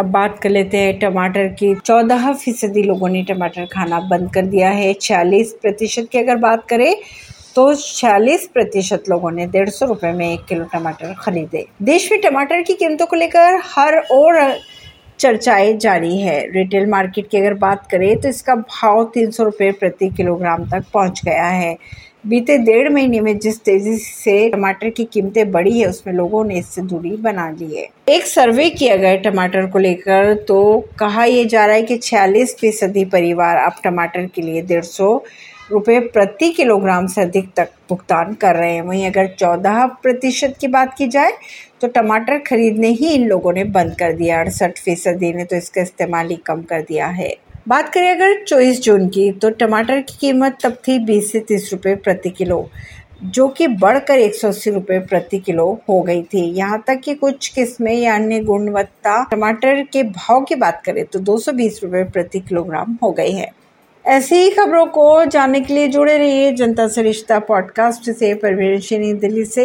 अब बात कर लेते हैं टमाटर की। चौदह फ़ीसदी लोगों ने टमाटर खाना बंद कर दिया है। छियालीस प्रतिशत की अगर बात करें तो छियालीस प्रतिशत लोगों ने डेढ़ सौ रुपये में एक किलो टमाटर खरीदे। देश में टमाटर की कीमतों को लेकर हर और चर्चाएँ जारी है। रिटेल मार्केट की अगर बात करें तो इसका भाव तीन सौ रुपये प्रति किलोग्राम तक पहुँच गया है। बीते डेढ़ महीने में जिस तेज़ी से टमाटर की कीमतें बढ़ी है, उसमें लोगों ने इससे दूरी बना ली है। एक सर्वे किया गया टमाटर को लेकर तो कहा यह जा रहा है कि छियालीस फ़ीसदी परिवार अब टमाटर के लिए डेढ़ सौ रुपये प्रति किलोग्राम से अधिक तक भुगतान कर रहे हैं। वहीं अगर चौदह प्रतिशत की बात की जाए तो टमाटर खरीदने ही इन लोगों ने बंद कर दिया, अड़सठ फ़ीसदी ने तो इसका इस्तेमाल ही कम कर दिया है। बात करें अगर चौबीस जून की तो टमाटर की कीमत तब थी बीस से तीस रुपये प्रति किलो, जो कि बढ़कर एक सौ अस्सी रुपये प्रति किलो हो गई थी। यहाँ तक कि कुछ किस्में या अन्य गुणवत्ता टमाटर के भाव की बात करें तो दो सौ बीस रुपये प्रति किलोग्राम हो गई है। ऐसी ही खबरों को जानने के लिए जुड़े रहिए जनता सरिश्ता रिश्ता पॉडकास्ट से। परवीन दिल्ली से।